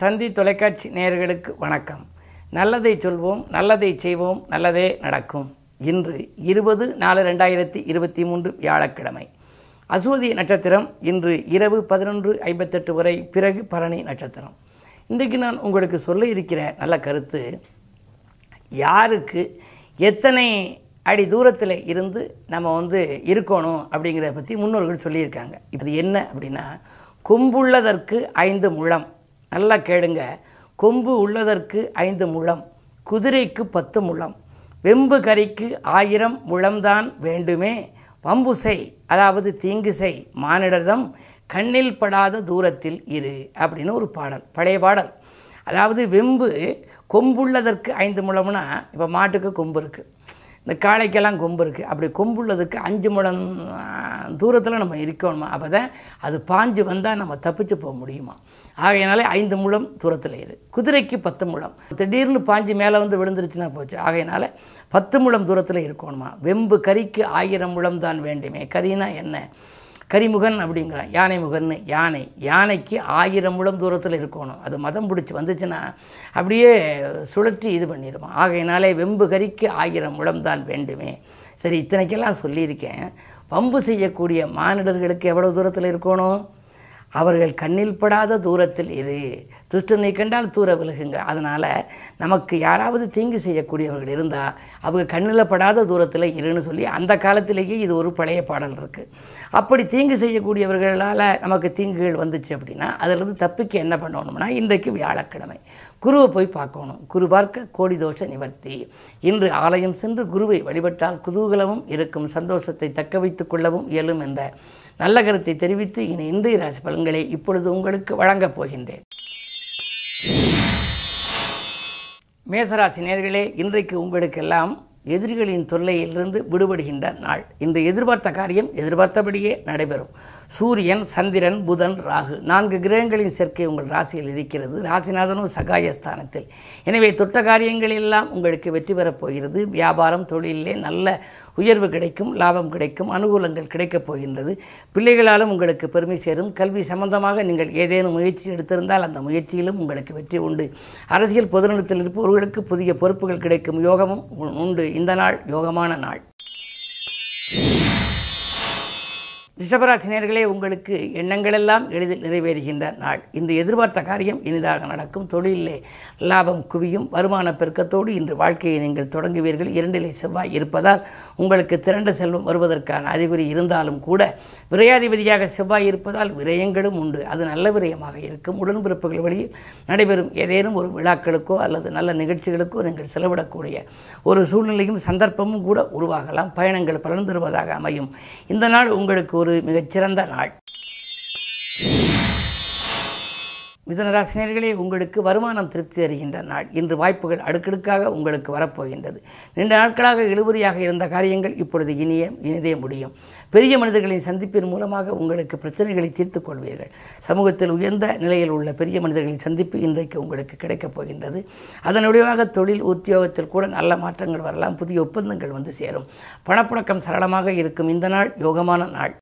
தந்தி தொலைக்காட்சி நேயர்களுக்கு வணக்கம். நல்லதை சொல்வோம் நல்லதை செய்வோம் நல்லதே நடக்கும். இன்று இருபது நாலு ரெண்டாயிரத்தி இருபத்தி மூன்று வியாழக்கிழமை. அசுவதி நட்சத்திரம் இன்று இரவு பதினொன்று ஐம்பத்தெட்டு வரை பிறகு பரணி நட்சத்திரம். இன்றைக்கு நான் உங்களுக்கு சொல்ல இருக்கிற நல்ல கருத்து யாருக்கு எத்தனை அடி தூரத்தில் இருந்து நம்ம வந்து இருக்கணும் அப்படிங்கிறத பற்றி முன்னோர்கள் சொல்லியிருக்காங்க. இது என்ன அப்படின்னா கொம்புள்ளதற்கு ஐந்து முழம். நல்லா கேளுங்க. கொம்பு உள்ளதற்கு ஐந்து முழம் குதிரைக்கு பத்து முழம் வெம்பு கரிக்கு ஆயிரம் முழம்தான் வேண்டுமே. பம்புசை அதாவது தீங்கு செய் மானிடர்தம் கண்ணில் படாத தூரத்தில் இரு அப்படின்னு ஒரு பாடல் பழைய பாடல். அதாவது வெம்பு கொம்புள்ளதற்கு ஐந்து முழம்னா இப்போ மாட்டுக்கு கொம்பு இருக்குது இந்த காளைக்கெல்லாம் கொம்பு இருக்குது அப்படி கொம்புள்ளதுக்கு அஞ்சு முழம் தூரத்தில் நம்ம இருக்கணுமா அப்போ தான் அது பாஞ்சு வந்தால் நம்ம தப்பிச்சு போக முடியுமா? ஆகையினாலே ஐந்து முழம் தூரத்தில் இரு. குதிரைக்கு பத்து முழம். திடீர்னு பாஞ்சு மேலே வந்து விழுந்துருச்சுன்னா போச்சு. ஆகையினால பத்து முழம் தூரத்தில் இருக்கணுமா? வெம்பு கறிக்கு ஆயிரம் முழம் தான் வேண்டுமே. கறினா என்ன? கரிமுகன் அப்படிங்கிறான். யானை முகன்னு? யானை. யானைக்கு ஆயிரம் முழம் தூரத்தில் இருக்கணும். அது மதம் பிடிச்சி வந்துச்சுன்னா அப்படியே சுழற்றி இது பண்ணிடுமா? ஆகையினாலே வெம்பு கறிக்கு ஆயிரம் முழம் தான் வேண்டுமே. சரி இத்தனைக்கெல்லாம் சொல்லியிருக்கேன். பம்பு செய்யக்கூடிய மானிடர்களுக்கு எவ்வளோ தூரத்தில் இருக்கணும்? அவர்கள் கண்ணில் படாத தூரத்தில் இரு. துஷ்டனை கண்டால் தூர விலகுங்க அதனால் நமக்கு யாராவது தீங்கு செய்யக்கூடியவர்கள் இருந்தால் அவங்க கண்ணில் படாத தூரத்தில் இருன்னு சொல்லி அந்த காலத்திலேயே இது ஒரு பழைய பாடல் இருக்குது அப்படி தீங்கு செய்யக்கூடியவர்களால் நமக்கு தீங்குகள் வந்துச்சு அப்படின்னா அதிலிருந்து தப்பிக்க என்ன பண்ணணும்னா இன்றைக்கு வியாழக்கிழமை. குருவை போய் பார்க்கணும். குரு பார்க்க கோடி தோஷ நிவர்த்தி. இன்று ஆலயம் சென்று குருவை வழிபட்டால் குதூகலமும் இருக்கும் சந்தோஷத்தை தக்க வைத்துக் கொள்ளவும் இயலும் என்ற நல்ல கருத்தை தெரிவித்து இனி இன்றைய ராசி பலன்களை இப்பொழுது உங்களுக்கு வழங்கப் போகின்றேன். மேசராசி நேர்களே இன்றைக்கு உங்களுக்கெல்லாம் எதிரிகளின் தொல்லையிலிருந்து விடுபடுகின்ற நாள். இந்த எதிர்பார்த்த காரியம் எதிர்பார்த்தபடியே நடைபெறும். சூரியன் சந்திரன் புதன் ராகு நான்கு கிரகங்களின் சேர்க்கை உங்கள் ராசியில் இருக்கிறது. ராசிநாதனும் சகாயஸ்தானத்தில். எனவே தொட்ட காரியங்கள் எல்லாம் உங்களுக்கு வெற்றி பெறப் போகிறது. வியாபாரம் தொழிலே நல்ல உயர்வு கிடைக்கும் லாபம் கிடைக்கும் அனுகூலங்கள் கிடைக்கப் போகின்றது. பிள்ளைகளாலும் உங்களுக்கு பெருமை சேரும். கல்வி சம்பந்தமாக நீங்கள் ஏதேனும் முயற்சி எடுத்திருந்தால் அந்த முயற்சியிலும் உங்களுக்கு வெற்றி உண்டு. அரசியல் பொதுநலத்தில் இருப்பவர்களுக்கு புதிய பொறுப்புகள் கிடைக்கும். யோகமும் உண்டு. இந்த நாள் யோகமான நாள். ரிஷபராசினியர்களே உங்களுக்கு எண்ணங்களெல்லாம் எளிதில் நிறைவேறுகின்ற நாள். இந்த எதிர்பார்த்த காரியம் இனிதாக நடக்கும். தொழிலிலே லாபம் குவியும். வருமான பெருக்கத்தோடு இன்று வாழ்க்கையை நீங்கள் தொடங்குவீர்கள். இரண்டிலே செவ்வாய் இருப்பதால் உங்களுக்கு திரண்ட செல்வம் வருவதற்கான அறிகுறி இருந்தாலும் கூட விரையாதிபதியாக செவ்வாய் இருப்பதால் விரயங்களும் உண்டு. அது நல்ல விரயமாக இருக்கும். உடன்பிறப்புகள் வழியில் நடைபெறும் ஏதேனும் ஒரு விழாக்களுக்கோ அல்லது நல்ல நிகழ்ச்சிகளுக்கோ நீங்கள் செலவிடக்கூடிய ஒரு சூழ்நிலையும் சந்தர்ப்பமும் கூட உருவாகலாம். பயணங்கள் பலன் தருவதாக அமையும். இந்த நாள் உங்களுக்கு ஒரு ஒரு மிகச்சிறந்த நாள். மிதனராசினியர்களே உங்களுக்கு வருமானம் திருப்தி தருகின்ற நாள். இன்று வாய்ப்புகள் அடுக்கடுக்காக உங்களுக்கு வரப்போகின்றது. நீண்ட நாட்களாக இழுபறியாக இருந்த காரியங்கள் இப்பொழுது இனிய இனிதே முடியும். பெரிய மனிதர்களின் சந்திப்பின் மூலமாக உங்களுக்கு பிரச்சனைகளை தீர்த்துக் கொள்வீர்கள். சமூகத்தில் உயர்ந்த நிலையில் உள்ள பெரிய மனிதர்களின் சந்திப்பு இன்றைக்கு உங்களுக்கு கிடைக்கப் போகின்றது. அதன் விளைவாக தொழில் உத்தியோகத்தில் கூட நல்ல மாற்றங்கள் வரலாம். புதிய ஒப்பந்தங்கள் வந்து சேரும். பணப்புழக்கம் சரளமாக இருக்கும். இந்த நாள் யோகமான நாள்.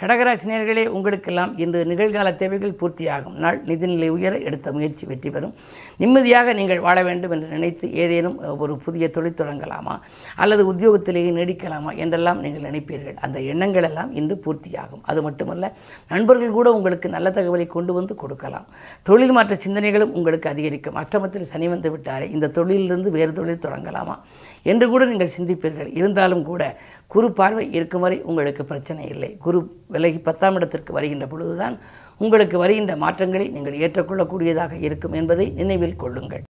கடகராசினியர்களே உங்களுக்கெல்லாம் இன்று நிகழ்கால தேவைகள் பூர்த்தியாகும். நாள் நிதிநிலை உயர எடுத்த முயற்சி வெற்றி பெறும். நிம்மதியாக நீங்கள் வாழ வேண்டும் என்று நினைத்து ஏதேனும் ஒரு புதிய தொழில் தொடங்கலாமா? அல்லது உத்தியோகத்திலேயே நீடிக்கலாமா? என்றெல்லாம் நீங்கள் நினைப்பீர்கள். அந்த எண்ணங்கள் எல்லாம் இன்று பூர்த்தியாகும். அது மட்டுமல்ல நண்பர்கள் கூட உங்களுக்கு நல்ல தகவலை கொண்டு வந்து கொடுக்கலாம். தொழில் மாற்ற சிந்தனைகளும் உங்களுக்கு அதிகரிக்கும். அஷ்டமத்தில் சனி வந்து விட்டாரே இந்த தொழிலிருந்து வேறு தொழில் தொடங்கலாமா? என்று கூட நீங்கள் சிந்திப்பீர்கள். இருந்தாலும் கூட குரு பார்வை இருக்கும் வரை உங்களுக்கு பிரச்சனை இல்லை. குரு விலகி பத்தாம் இடத்திற்கு வருகின்ற பொழுதுதான் உங்களுக்கு வருகின்ற மாற்றங்களை நீங்கள் ஏற்றுக்கொள்ளக்கூடியதாக இருக்கும் என்பதை நினைவில் கொள்ளுங்கள்.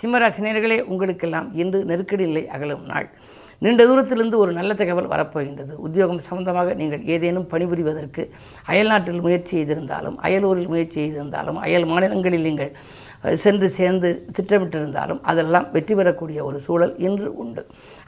சிம்மராசினியர்களே உங்களுக்கெல்லாம் இன்று நெருக்கடி இல்லை அகலும் நாள். நீண்ட தூரத்திலிருந்து ஒரு நல்ல தகவல் வரப்போகின்றது. உத்தியோகம் சம்பந்தமாக நீங்கள் ஏதேனும் பணிபுரிவதற்கு அயல்நாட்டில் முயற்சி செய்திருந்தாலும் அயலூரில் முயற்சி செய்திருந்தாலும் அயல் மாநிலங்களில் நீங்கள் சென்று சேர்ந்து திட்டமிட்டிருந்தாலும் அதெல்லாம் வெற்றி பெறக்கூடிய ஒரு சூழல் இன்று உண்டு.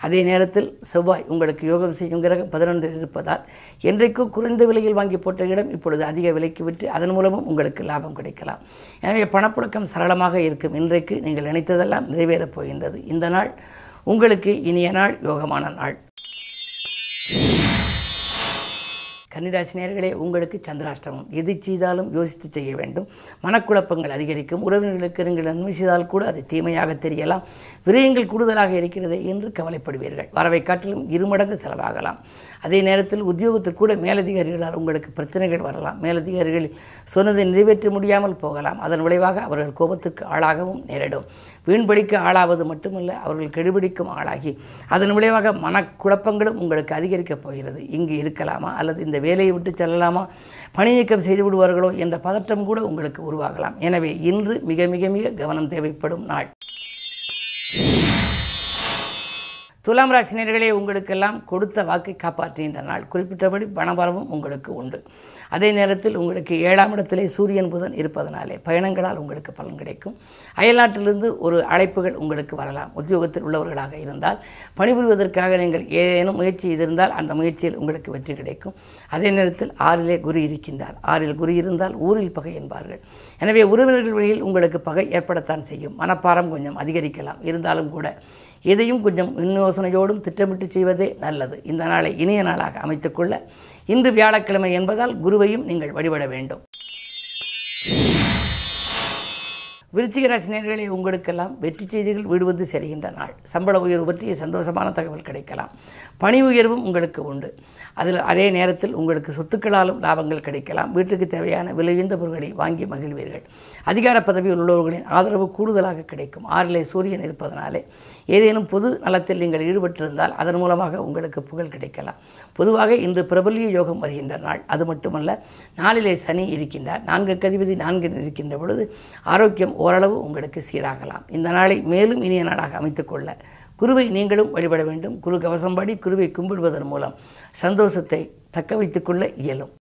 அதே நேரத்தில் செவ்வாய் உங்களுக்கு யோகம் செய்யும் கிரகம் பதினொன்று இருப்பதால் என்றைக்கோ குறைந்த விலையில் வாங்கி போட்ட இடம் இப்பொழுது அதிக விலைக்கு விற்று அதன் மூலமும் உங்களுக்கு லாபம் கிடைக்கலாம். எனவே பணப்புழக்கம் சரளமாக இருக்கும் இன்றைக்கு நீங்கள் நினைத்ததெல்லாம் நிறைவேறப் போகின்றது. இந்த நாள் உங்களுக்கு இனிய நாள் யோகமான நாள். கன்னிராசி நேர்களே உங்களுக்கு சந்திராஷ்டமம். எது செய்தாலும் யோசித்து செய்ய வேண்டும். மனக்குழப்பங்கள் அதிகரிக்கும். உறவினர்களுக்கு நீங்கள் நன்மை செய்தால் கூட அது தீமையாக தெரியலாம். விரயங்கள் கூடுதலாக இருக்கிறது என்று கவலைப்படுவீர்கள். வரவை காட்டிலும் இருமடங்கு செலவாகலாம். அதே நேரத்தில் உத்தியோகத்தில் கூட மேலதிகாரிகளால் உங்களுக்கு பிரச்சனைகள் வரலாம். மேலதிகாரிகள் சொன்னதை நிறைவேற்ற முடியாமல் போகலாம். அதன் விளைவாக அவர்கள் கோபத்திற்கு ஆளாகவும் நேரிடும். வீண்படிக்கு ஆளாவது மட்டுமல்ல அவர்கள் கெடுபிடிக்கும் ஆளாகி அதன் விளைவாக மனக்குழப்பங்களும் உங்களுக்கு அதிகரிக்கப் போகிறது. இங்கு இருக்கலாமா? அல்லது இந்த வேலையை விட்டு செல்லலாமா? பணி நீக்கம் செய்து விடுவார்களோ? என்ற பதற்றம் கூட உங்களுக்கு உருவாகலாம். எனவே இன்று மிக மிக மிக கவனம் தேவைப்படும் நாள். துலாம் ராசினியர்களே உங்களுக்கெல்லாம் கொடுத்த வாக்கை காப்பாற்றுகின்ற நாள். குறிப்பிட்டபடி பணபரமும் உங்களுக்கு உண்டு. அதே நேரத்தில் உங்களுக்கு ஏழாம் இடத்திலே சூரியன் புதன் இருப்பதனாலே பயணங்களால் உங்களுக்கு பலன் கிடைக்கும். அயல்நாட்டிலிருந்து ஒரு அழைப்புகள் உங்களுக்கு வரலாம். உத்தியோகத்தில் உள்ளவர்களாக இருந்தால் பணிபுரிவதற்காக நீங்கள் ஏதேனும் முயற்சி இருந்தால் அந்த முயற்சியில் உங்களுக்கு வெற்றி கிடைக்கும். அதே நேரத்தில் ஆறிலே குரு இருக்கின்றார். ஆறில் குரு இருந்தால் ஊரில் பகை என்பார்கள். எனவே உறவினர்கள் வழியில் உங்களுக்கு பகை ஏற்படத்தான் செய்யும். மனப்பாரம் கொஞ்சம் அதிகரிக்கலாம். இருந்தாலும் கூட இதையும் கொஞ்சம் யோசனையோடும் திட்டமிட்டு செய்வதே நல்லது. இந்த நாளை இனிய நாளாக அமைத்துக்கொள்ள இன்று வியாழக்கிழமை என்பதால் குருவையும் நீங்கள் வழிபட வேண்டும். விருச்சிக ராசினியர்களே உங்களுக்கெல்லாம் வெற்றி செய்திகள் விடுவது சரிகின்ற நாள். சம்பள உயர்வு பற்றிய சந்தோஷமான தகவல் கிடைக்கலாம். பணி உயர்வும் உங்களுக்கு உண்டு. அதில் அதே நேரத்தில் உங்களுக்கு சொத்துக்களாலும் லாபங்கள் கிடைக்கலாம். வீட்டுக்கு தேவையான விலையுந்த பொருட்களை வாங்கி மகிழ்வீர்கள். அதிகார பதவியில் உள்ளவர்களின் ஆதரவு கூடுதலாக கிடைக்கும். ஆறிலே சூரியன் இருப்பதனாலே ஏதேனும் பொது நலத்தில் நீங்கள் ஈடுபட்டிருந்தால் அதன் மூலமாக உங்களுக்கு புகழ் கிடைக்கலாம். பொதுவாக இன்று பிரபல்ய யோகம் வருகின்ற நாள். அது மட்டுமல்ல நாளிலே சனி இருக்கின்றார். நான்கு கதிபதி நான்கு இருக்கின்ற பொழுது ஆரோக்கியம் ஓரளவு உங்களுக்கு சீராகலாம். இந்த நாளை மேலும் இனிய நாளாக அமைத்துக்கொள்ள குருவை நீங்களும் வழிபட வேண்டும். குரு கவசம்படி குருவை கும்பிடுவதன் மூலம் சந்தோஷத்தை தக்க வைத்துக்கொள்ள இயலும்.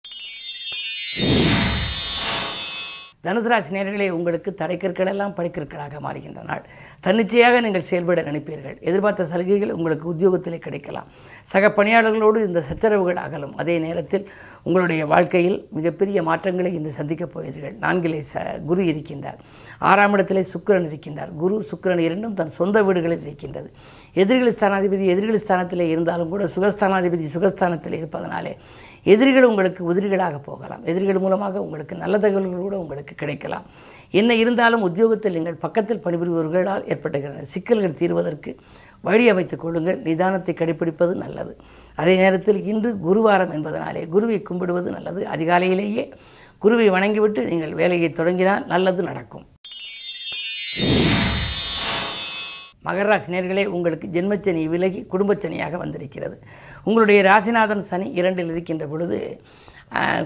தனுசு ராசி நேர்களே உங்களுக்கு தடைக்கற்களெல்லாம் படிக்கற்களாக மாறுகின்ற நாள். தன்னிச்சையாக நீங்கள் செயல்பட நினைப்பீர்கள். எதிர்பார்த்த சலுகைகள் உங்களுக்கு உத்தியோகத்திலே கிடைக்கலாம். சக பணியாளர்களோடு இந்த சச்சரவுகள் அகலும். அதே நேரத்தில் உங்களுடைய வாழ்க்கையில் மிகப்பெரிய மாற்றங்களை இன்று சந்திக்கப் போகிறீர்கள். நான்கிலே ச குரு இருக்கின்றார். ஆறாம் இடத்திலே சுக்கிரன் இருக்கின்றார். குரு சுக்கரன் இரண்டும் தன் சொந்த வீடுகளில் இருக்கின்றது. எதிரிகள் ஸ்தானாதிபதி எதிரிகள் ஸ்தானத்திலே இருந்தாலும் கூட சுகஸ்தானாதிபதி சுகஸ்தானத்தில் இருப்பதனாலே எதிரிகள் உங்களுக்கு உதிரிகளாக போகலாம். எதிரிகள் மூலமாக உங்களுக்கு நல்ல தகவல்கள் கூட உங்களுக்கு கிடைக்கலாம். என்ன இருந்தாலும் உத்தியோகத்தில் நீங்கள் பக்கத்தில் பணிபுரிபவர்களால் ஏற்பட்டுகிற சிக்கல்கள் தீர்வதற்கு வழி அமைத்துக் கொள்ளுங்கள். நிதானத்தை கடைபிடிப்பது நல்லது. அதே நேரத்தில் இன்று குருவாரம் என்பதனாலே குருவை கும்பிடுவது நல்லது. அதிகாலையிலேயே குருவை வணங்கிவிட்டு நீங்கள் வேலையை தொடங்கினால் நல்லது நடக்கும். மகர நேர்களே உங்களுக்கு ஜென்மச்சனி விலகி குடும்பச்சனியாக வந்திருக்கிறது. உங்களுடைய ராசிநாதன் சனி இரண்டில் இருக்கின்ற பொழுது ஆஹ்,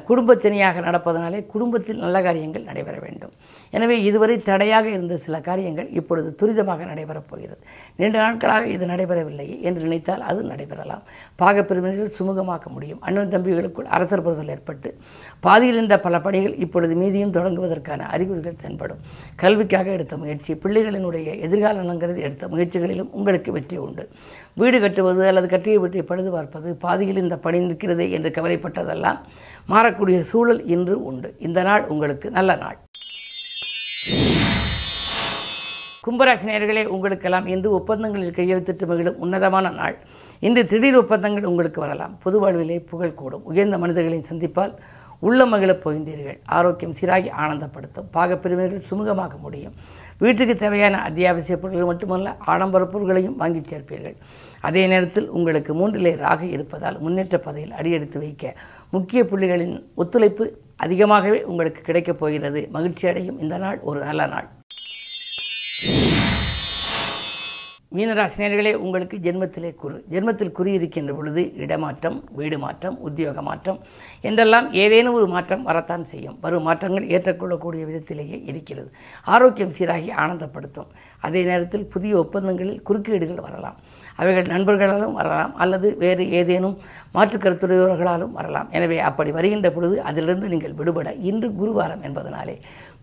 நடப்பதனாலே குடும்பத்தில் நல்ல காரியங்கள் நடைபெற வேண்டும். எனவே இதுவரை தடையாக இருந்த சில காரியங்கள் இப்பொழுது துரிதமாக நடைபெறப் போகிறது. நீண்ட நாட்களாக இது நடைபெறவில்லை என்று நினைத்தால் அது நடைபெறலாம். பாகப்பிரிவினர்கள் சுமூகமாக்க முடியும். அண்ணன் தம்பிகளுக்குள் அரசர் புரசல் ஏற்பட்டு பாதியில் இருந்த பல பணிகள் இப்பொழுது மீதியும் தொடங்குவதற்கான அறிகுறிகள் தென்படும். கல்விக்காக எடுத்த முயற்சி பிள்ளைகளினுடைய எதிர்கால நலங்கிறது எடுத்த முயற்சிகளிலும் உங்களுக்கு வெற்றி உண்டு. வீடு கட்டுவது அல்லது கட்டியை பற்றி பழுது பார்ப்பது பாதியில் இந்த பணி நிற்கிறதே என்று கவலைப்பட்டதெல்லாம் மாறக்கூடிய சூழல் இன்று உண்டு. இந்த நாள் உங்களுக்கு நல்ல நாள். கும்பராசனேயர்களே உங்களுக்கெல்லாம் இன்று ஒப்பந்தங்களில் கையெழுத்திட்டு மகிழும் உன்னதமான நாள். இன்று திடீர் ஒப்பந்தங்கள் உங்களுக்கு வரலாம். பொது வாழ்விலே புகழ் கூடும். உயர்ந்த மனிதர்களை சந்திப்பால் உள்ள மகிழப் போகின்றீர்கள். ஆரோக்கியம் சீராகி ஆனந்தப்படுத்தும். பாகப்பிரிவினர்கள் சுமூகமாக முடியும். வீட்டுக்கு தேவையான அத்தியாவசிய பொருட்கள் மட்டுமல்ல ஆடம்பர பொருட்களையும் வாங்கி சேர்ப்பீர்கள். அதே நேரத்தில் உங்களுக்கு மூன்றிலே ராக இருப்பதால் முன்னேற்ற பதையில் அடியெடுத்து வைக்க முக்கிய புள்ளிகளின் ஒத்துழைப்பு அதிகமாகவே உங்களுக்கு கிடைக்கப் போகிறது. மகிழ்ச்சி அடையும் இந்த நாள் ஒரு நல்ல நாள். மீனராசினியர்களே உங்களுக்கு ஜென்மத்திலே குரு. ஜென்மத்தில் குறி இருக்கின்ற பொழுது இடமாற்றம் வீடு மாற்றம் உத்தியோக மாற்றம் என்றெல்லாம் ஏதேனும் ஒரு மாற்றம் வரத்தான் செய்யும். வரும் மாற்றங்கள் ஏற்றுக்கொள்ளக்கூடிய விதத்திலேயே இருக்கிறது. ஆரோக்கியம் சீராகி ஆனந்தப்படுத்தும். அதே நேரத்தில் புதிய ஒப்பந்தங்களில் குறுக்கீடுகள் வரலாம். அவைகள் நண்பர்களாலும் வரலாம் அல்லது வேறு ஏதேனும் மாற்று கருத்துடையவர்களாலும் வரலாம். எனவே அப்படி வருகின்ற பொழுது அதிலிருந்து நீங்கள் விடுபட இன்று குருவாரம் என்பதனாலே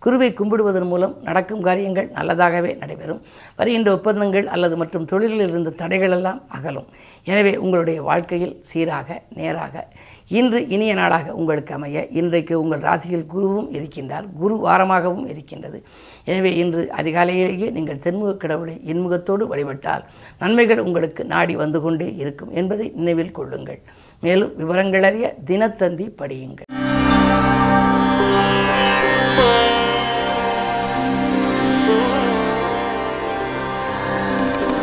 குருவை கும்பிடுவதன் மூலம் நடக்கும் காரியங்கள் நல்லதாகவே நடைபெறும். வருகின்ற ஒப்பந்தங்கள் அல்லது மற்றும் தொழிலில் இருந்த தடைகள் எல்லாம் அகலும். எனவே உங்களுடைய வாழ்க்கையில் சீராக நேராக இன்று இனிய நாளாக உங்களுக்கு அமைய இன்றைக்கு உங்கள் ராசியில் குருவும் இருக்கின்றார். குரு வாரமாகவும் இருக்கின்றது. எனவே இன்று அதிகாலையிலேயே நீங்கள் தென்முக கடவுளை இன்முகத்தோடு வழிபட்டால் நன்மைகள் உங்களுக்கு நாடி வந்து கொண்டே இருக்கும் என்பதை நினைவில் கொள்ளுங்கள். மேலும் விவரங்களறிய தினத்தந்தி படியுங்கள்.